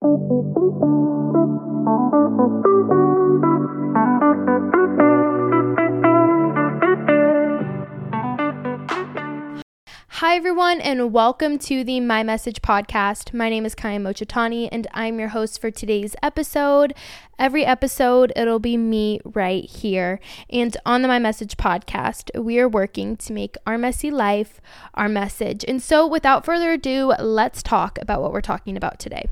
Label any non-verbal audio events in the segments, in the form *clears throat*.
Hi, everyone, and welcome to the My Message podcast. My name is Kaya Mochitani, and I'm your host for today's episode. Every episode, it'll be me right here. And on the My Message podcast, we are working to make our messy life our message. And so, without further ado, let's talk about what we're talking about today.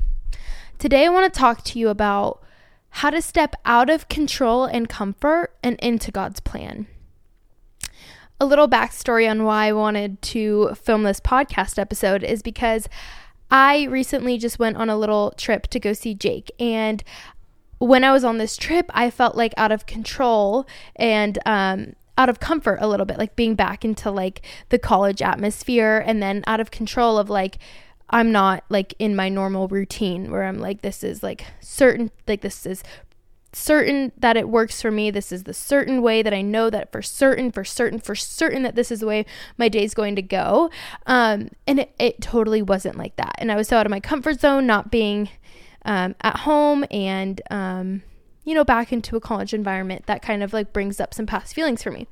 Today, I want to talk to you about how to step out of control and comfort and into God's plan a little backstory on why I wanted to film this podcast episode is because I recently just went on a little trip to go see Jake. And when I was on this trip, I felt like out of control and, um, out of comfort a little bit, like being back into like the college atmosphere and then out of control of like, I'm not like in my normal routine where I'm like, this is like certain, like this is certain that it works for me. This is the certain way that I know that for certain, for certain, for certain that this is the way my day is going to go. Um, and it, it totally wasn't like that. And I was so out of my comfort zone, not being um, at home and, um, you know, back into a college environment that kind of like brings up some past feelings for me.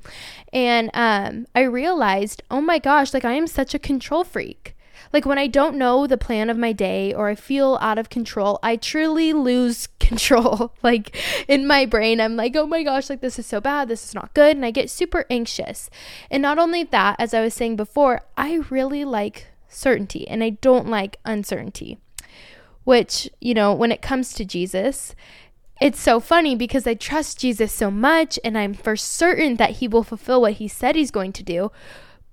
And um, I realized, oh my gosh, like I am such a control freak. Like when I don't know the plan of my day or I feel out of control, I truly lose *laughs* control. like in my brain, I'm like, oh my gosh, like this is so bad. This is not good. And I get super anxious. And not only that, as I was saying before, I really like certainty and I don't like uncertainty. Which, you know, when it comes to Jesus, it's so funny because I trust Jesus so much and I'm for certain that he will fulfill what he said he's going to do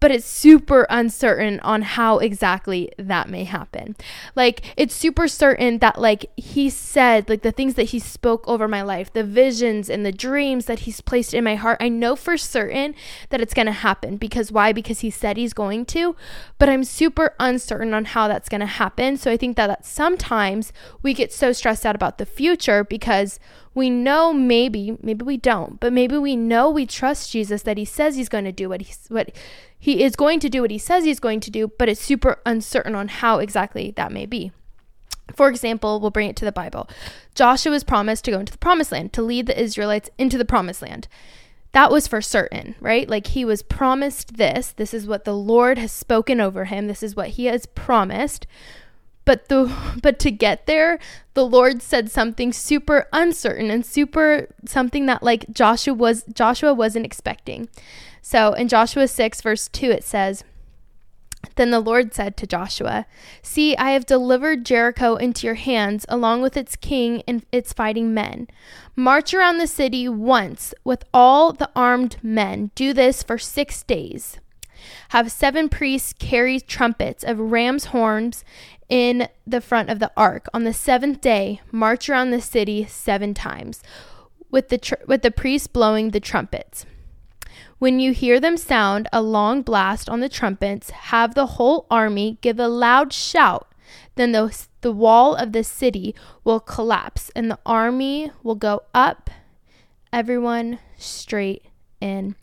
but it's super uncertain on how exactly that may happen. Like it's super certain that like he said like the things that he spoke over my life, the visions and the dreams that he's placed in my heart, I know for certain that it's going to happen because why? Because he said he's going to, but I'm super uncertain on how that's going to happen. So I think that, that sometimes we get so stressed out about the future because we know maybe maybe we don't but maybe we know we trust jesus that he says he's going to do what he's what he is going to do what he says he's going to do, but it's super uncertain on how exactly that may be. For example, we'll bring it to the Bible. Joshua was promised to go into the promised land, to lead the Israelites into the promised land. That was for certain, right? Like he was promised this. This is what the Lord has spoken over him. This is what he has promised. But the *laughs* but to get there, the Lord said something super uncertain and super something that like Joshua was Joshua wasn't expecting. So in Joshua 6, verse 2, it says, Then the Lord said to Joshua, See, I have delivered Jericho into your hands, along with its king and its fighting men. March around the city once with all the armed men. Do this for six days. Have seven priests carry trumpets of ram's horns in the front of the ark. On the seventh day, march around the city seven times, with the tr- with the priests blowing the trumpets. When you hear them sound a long blast on the trumpets, have the whole army give a loud shout. Then the, the wall of the city will collapse and the army will go up, everyone straight in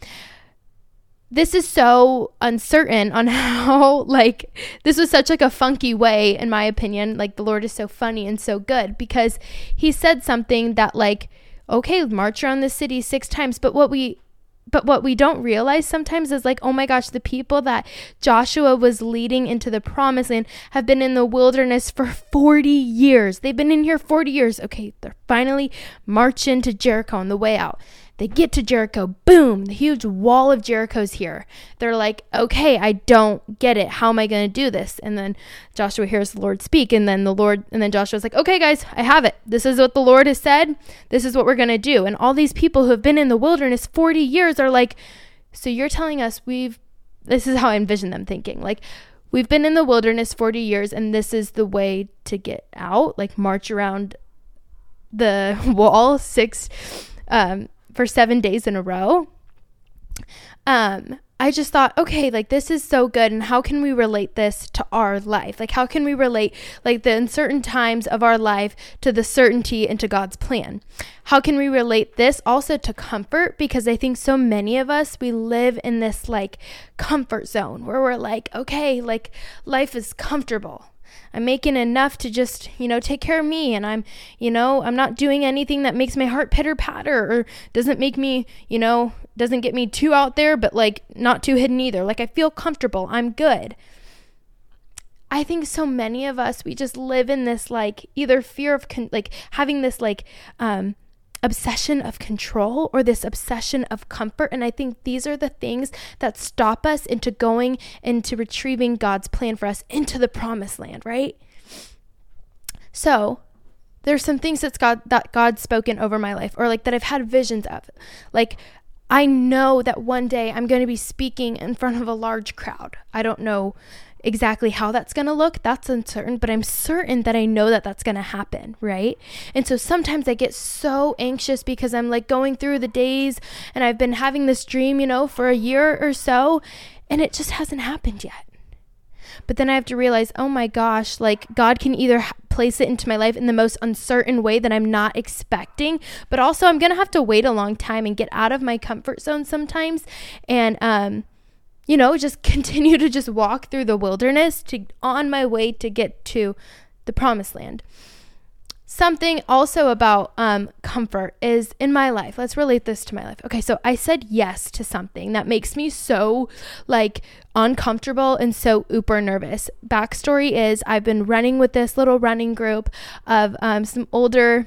this is so uncertain on *laughs* how like this was such like a funky way in my opinion like the lord is so funny and so good because he said something that like okay march around the city six times but what we but what we don't realize sometimes is like, oh my gosh, the people that Joshua was leading into the promised land have been in the wilderness for 40 years. They've been in here 40 years. Okay, they're finally marching to Jericho on the way out. They get to Jericho, boom, the huge wall of Jericho's here. They're like, okay, I don't get it. How am I going to do this? And then Joshua hears the Lord speak, and then the Lord, and then Joshua's like, okay, guys, I have it. This is what the Lord has said. This is what we're going to do. And all these people who have been in the wilderness 40 years are like, so you're telling us we've, this is how I envision them thinking. Like, we've been in the wilderness 40 years, and this is the way to get out, like, march around the *laughs* wall six um for seven days in a row. Um, I just thought, okay, like this is so good. And how can we relate this to our life? Like, how can we relate like the uncertain times of our life to the certainty and to God's plan? How can we relate this also to comfort? Because I think so many of us, we live in this like comfort zone where we're like, okay, like life is comfortable. I'm making enough to just, you know, take care of me and I'm, you know, I'm not doing anything that makes my heart pitter patter or doesn't make me, you know, doesn't get me too out there, but like not too hidden either. Like I feel comfortable. I'm good. I think so many of us we just live in this like either fear of con- like having this like um obsession of control or this obsession of comfort. And I think these are the things that stop us into going into retrieving God's plan for us into the promised land, right? So there's some things that's God that God's spoken over my life or like that I've had visions of. Like I know that one day I'm going to be speaking in front of a large crowd. I don't know exactly how that's going to look, that's uncertain, but I'm certain that I know that that's going to happen, right? And so sometimes I get so anxious because I'm like going through the days and I've been having this dream, you know, for a year or so, and it just hasn't happened yet. But then I have to realize, oh my gosh, like God can either place it into my life in the most uncertain way that I'm not expecting, but also I'm going to have to wait a long time and get out of my comfort zone sometimes. And, um, you know, just *laughs* continue to just walk through the wilderness to on my way to get to the promised land. Something also about um, comfort is in my life. Let's relate this to my life. Okay, so I said yes to something that makes me so like uncomfortable and so uber nervous. Backstory is I've been running with this little running group of um, some older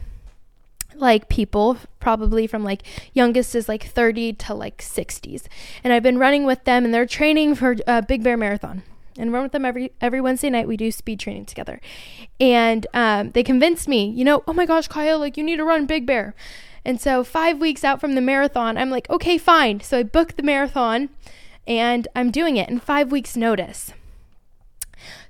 like people probably from like youngest is like 30 to like 60s and i've been running with them and they're training for a big bear marathon and run with them every every wednesday night. We do speed training together. And um, they convinced me you know oh my gosh kyle like you need to run big bear. And so five weeks out from the marathon i'm like okay fine. So i booked the marathon and i'm doing it in five weeks notice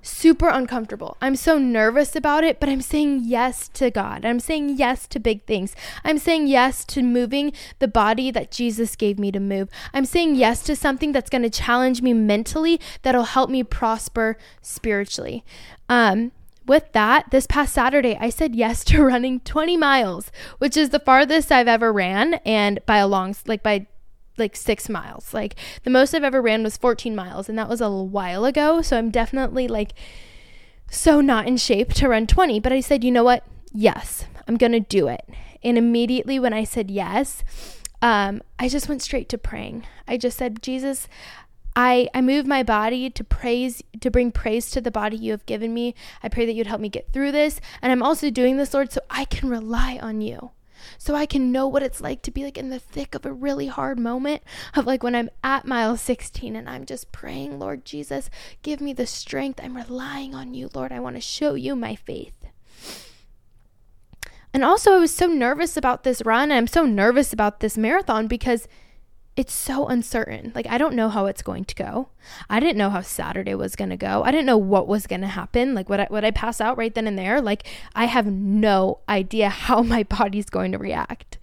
super uncomfortable. I'm so nervous about it, but I'm saying yes to God. I'm saying yes to big things. I'm saying yes to moving the body that Jesus gave me to move. I'm saying yes to something that's going to challenge me mentally, that'll help me prosper spiritually. Um, with that, this past Saturday, I said yes to *laughs* running 20 miles, which is the farthest I've ever ran, and by a long, like by like six miles. Like the most I've ever ran was 14 miles, and that was a while ago. So I'm definitely like so not in shape to run 20. But I said, you know what? Yes, I'm going to do it. And immediately when I said yes, um, I just went straight to praying. I just said, Jesus, I, I move my body to praise, to bring praise to the body you have given me. I pray that you'd help me get through this. And I'm also doing this, Lord, so I can rely on you so I can know what it's like to be like in the thick of a really hard moment of like when I'm at mile 16 and I'm just praying, Lord Jesus, give me the strength. I'm relying on you, Lord. I want to show you my faith. And also, I was so nervous about this run. and I'm so nervous about this marathon because it's so uncertain. Like I don't know how it's going to go. I didn't know how Saturday was going to go. I didn't know what was going to happen. Like would I would I pass out right then and there? Like I have no idea *laughs* how my body's going to react.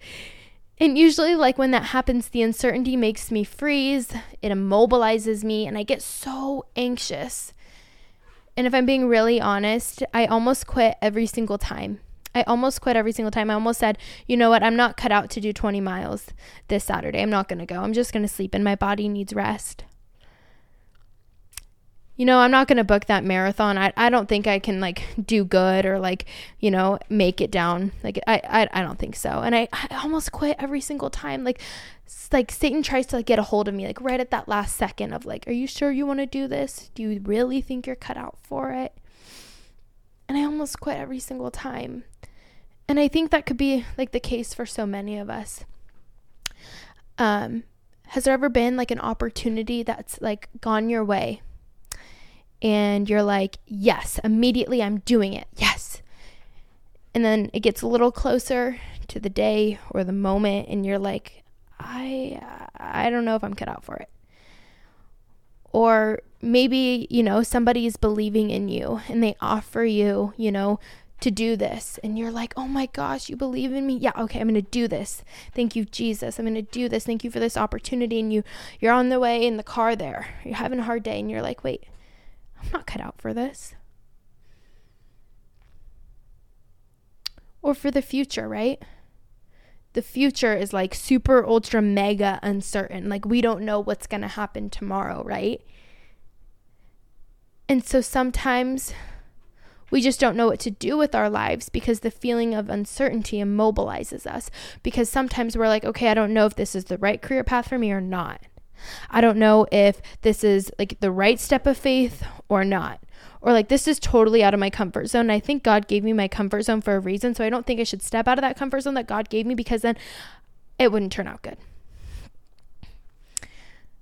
And usually like when that happens the uncertainty makes me freeze, it immobilizes me and I get so anxious. And if I'm being really honest, I almost quit every single time I almost quit every single time. I almost said, you know what, I'm not cut out to do 20 miles this Saturday. I'm not going to go. I'm just going to sleep, and my body needs rest. You know, I'm not going to book that marathon. I, I don't think I can like do good or like, you know, make it down. Like, I, I, I don't think so. And I, I almost quit every single time. Like, like Satan tries to like, get a hold of me, like right at that last second of like, are you sure you want to do this? Do you really think you're cut out for it? And I almost quit every single time. And I think that could be like the case for so many of us. Um, has there ever been like an opportunity that's like gone your way and you're like, yes, immediately I'm doing it. Yes. And then it gets a little closer to the day or the moment and you're like, I I don't know if I'm cut out for it. Or maybe, you know, somebody's believing in you and they offer you, you know, to do this and you're like, "Oh my gosh, you believe in me? Yeah, okay, I'm to do this. Thank you, Jesus. I'm to do this. Thank you for this opportunity." And you you're on the way in the car there. You're having a hard day and you're like, "Wait, I'm not cut out for this." Or for the future, right? The future is like super ultra mega uncertain. Like we don't know what's to happen tomorrow, right? And so sometimes We just don't know what to do with our lives because the feeling of uncertainty immobilizes us. Because sometimes we're like, okay, I don't know if this is the right career path for me or not. I don't know if this is like the right step of faith or not. Or like this is totally out of my comfort zone. I think God gave me my comfort zone for a reason. So I don't think I should step out of that comfort zone that God gave me because then it wouldn't turn out good.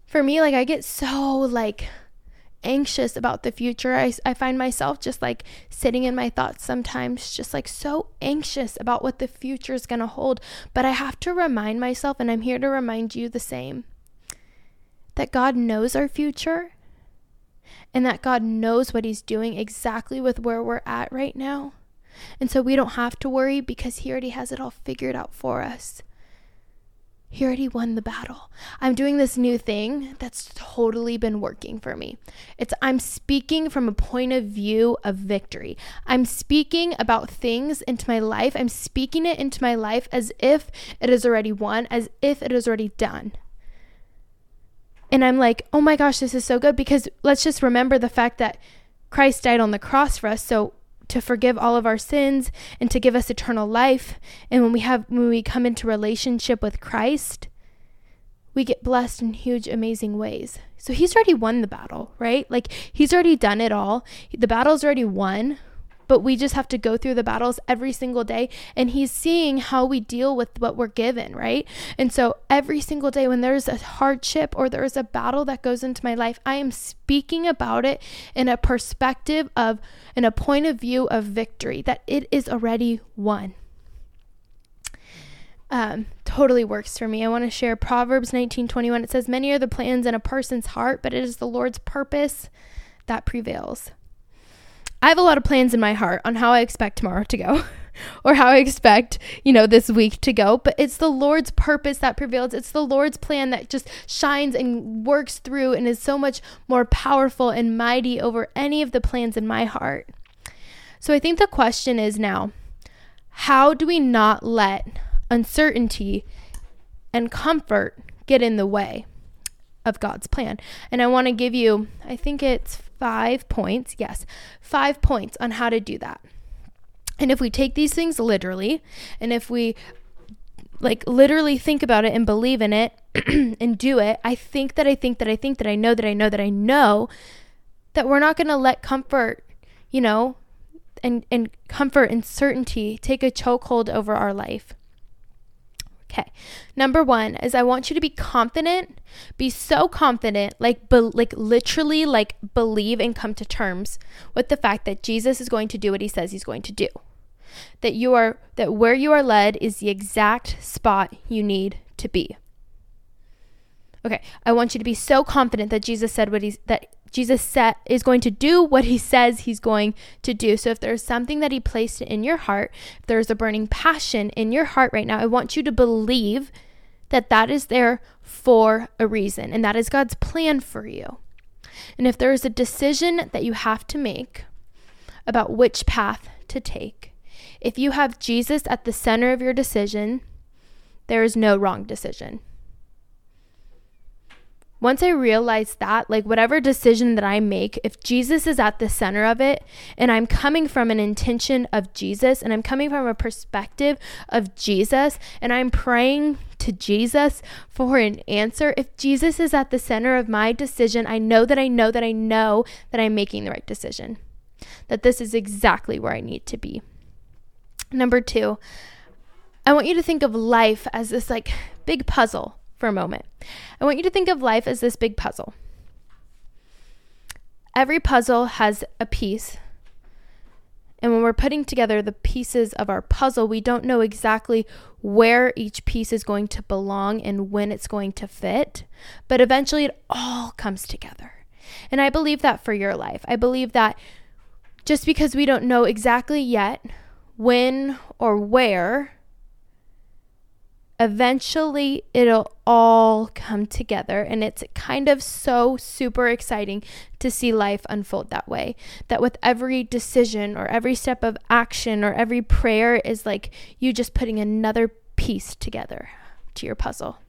For me, like I get so like anxious about the future. I, I find myself just like sitting in my thoughts sometimes, just like so anxious about what the future is going to hold. But I have to remind myself, and I'm here to remind you the same, that God knows our future and that God knows what He's doing exactly with where we're at right now. And so we don't have to worry because He already has it all figured out for us. He already won the battle. I'm doing this new thing that's totally been working for me. It's I'm speaking from a point of view of victory. I'm speaking about things into my life. I'm speaking it into my life as if it is already won, as if it is already done. And I'm like, "Oh my gosh, this is so good because let's just remember the fact that Christ died on the cross for us. So to forgive all of our sins and to give us eternal life. And when we have when we come into relationship with Christ, we get blessed in huge amazing ways. So he's already won the battle, right? Like he's already done it all. The battle's already won but we just have to go through the battles every single day and he's seeing how we deal with what we're given right and so every single day when there's a hardship or there's a battle that goes into my life i am speaking about it in a perspective of in a point of view of victory that it is already won um, totally works for me. I want to share Proverbs 19:21. It says, "Many are the plans in a person's heart, but it is the Lord's purpose that prevails." I have a lot of plans in my heart on how I expect tomorrow to go *laughs* or how I expect, you know, this week to go, but it's the Lord's purpose that prevails. It's the Lord's plan that just shines and works through and is so much more powerful and mighty over any of the plans in my heart. So I think the question is now, how do we not let uncertainty and comfort get in the way of God's plan? And I want to give you, I think it's five points. Yes, five points on how to do that. And if we take these things literally, and if we like literally think about it and believe in it *clears throat* and do it, I think that I think that I think that I know that I know that I know that we're not going to let comfort, you know, and and comfort and certainty take a chokehold over our life. Okay. Number 1 is I want you to be confident, be so confident, like be, like literally like believe and come to terms with the fact that Jesus is going to do what he says he's going to do. That you are that where you are led is the exact spot you need to be. Okay, I want you to be so confident that Jesus said what he's that Jesus set, is going to do what he says he's going to do. So if there's something that he placed in your heart, if there's a burning passion in your heart right now, I want you to believe that that is there for a reason and that is God's plan for you. And if there is a decision that you have to make about which path to take, if you have Jesus at the center of your decision, there is no wrong decision once I realized that, like whatever decision that I make, if Jesus is at the center of it and I'm coming from an intention of Jesus and I'm coming from a perspective of Jesus and I'm praying to Jesus for an answer, if Jesus is at the center of my decision, I know that I know that I know that I'm making the right decision, that this is exactly where I need to be. Number two, I want you to think of life as this like big puzzle for a moment. I want you to think of life as this big puzzle. Every puzzle has a piece. And when we're putting together the pieces of our puzzle, we don't know exactly where each piece is going to belong and when it's going to fit. But eventually it all comes together. And I believe that for your life. I believe that just because we don't know exactly yet when or where, eventually it'll all come together. And it's kind of so super exciting to see life unfold that way. That with every decision or every step of action or every prayer is like you just putting another piece together to your puzzle.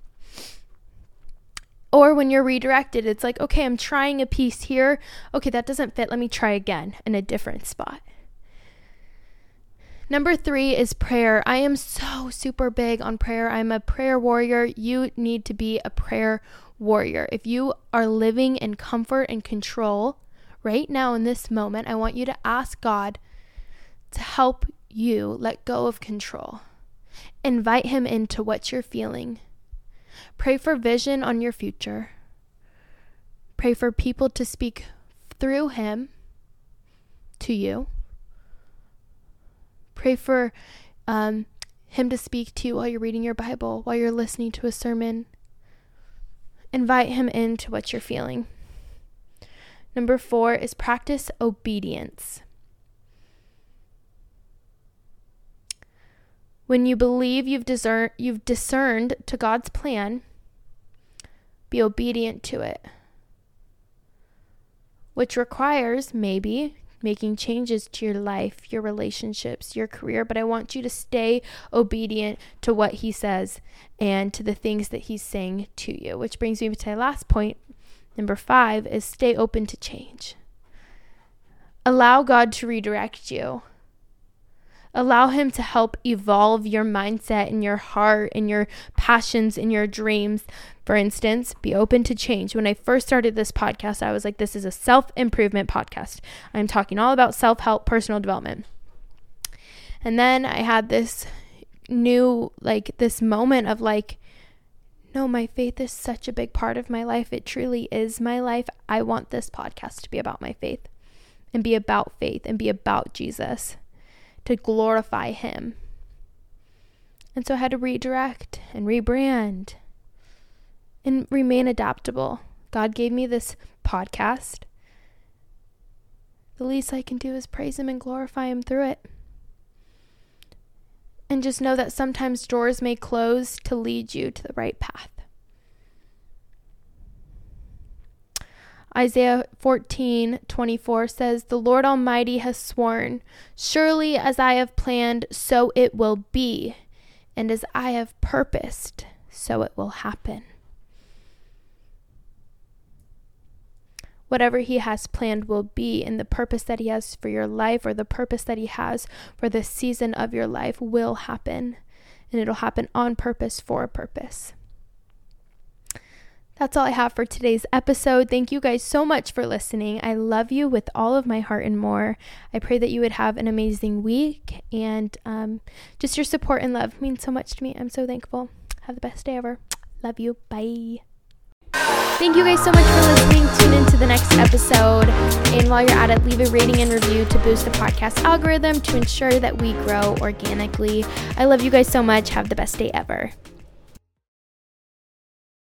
Or when you're redirected, it's like, okay, I'm trying a piece here. Okay, that doesn't fit. Let me try again in a different spot. Number three is prayer. I am so super big on prayer. I'm a prayer warrior. You need to be a prayer warrior. If you are living in comfort and control right now in this moment, I want you to ask God to help you let go of control. Invite Him into what you're feeling. Pray for vision on your future. Pray for people to speak through Him to you. Pray for um, Him to speak to you while you're reading your Bible, while you're listening to a sermon. Invite Him into what you're feeling. Number four is practice obedience. When you believe you've, discern, you've discerned to God's plan, be obedient to it, which requires maybe making changes to your life, your relationships, your career, but I want you to stay obedient to what He says and to the things that He's saying to you. Which brings me to my last point. Number five is stay open to change. Allow God to redirect you. Allow Him to help evolve your mindset and your heart and your passions and your dreams. For instance, be open to change. When I first started this podcast, I was like, this is a self improvement podcast. I'm talking all about self help, personal development. And then I had this new, like, this moment of like, no, my faith is such a big part of my life. It truly is my life. I want this podcast to be about my faith and be about faith and be about Jesus to glorify Him. And so I had to redirect and rebrand and remain adaptable. God gave me this podcast. The least I can do is praise Him and glorify Him through it. And just know that sometimes doors may close to lead you to the right path. Isaiah 14 24 says, The Lord Almighty has sworn, Surely as I have planned, so it will be, and as I have purposed, so it will happen. Whatever He has planned will be, and the purpose that He has for your life or the purpose that He has for the season of your life will happen. And it'll happen on purpose for a purpose. That's all I have for today's episode. Thank you guys so much for listening. I love you with all of my heart and more. I pray that you would have an amazing week and um, just your support and love means so much to me. I'm so thankful. Have the best day ever. Love you. Bye. Thank you guys so much for listening. Tune in to the next episode. And while you're at it, leave a rating and review to boost the podcast algorithm to ensure that we grow organically. I love you guys so much. Have the best day ever.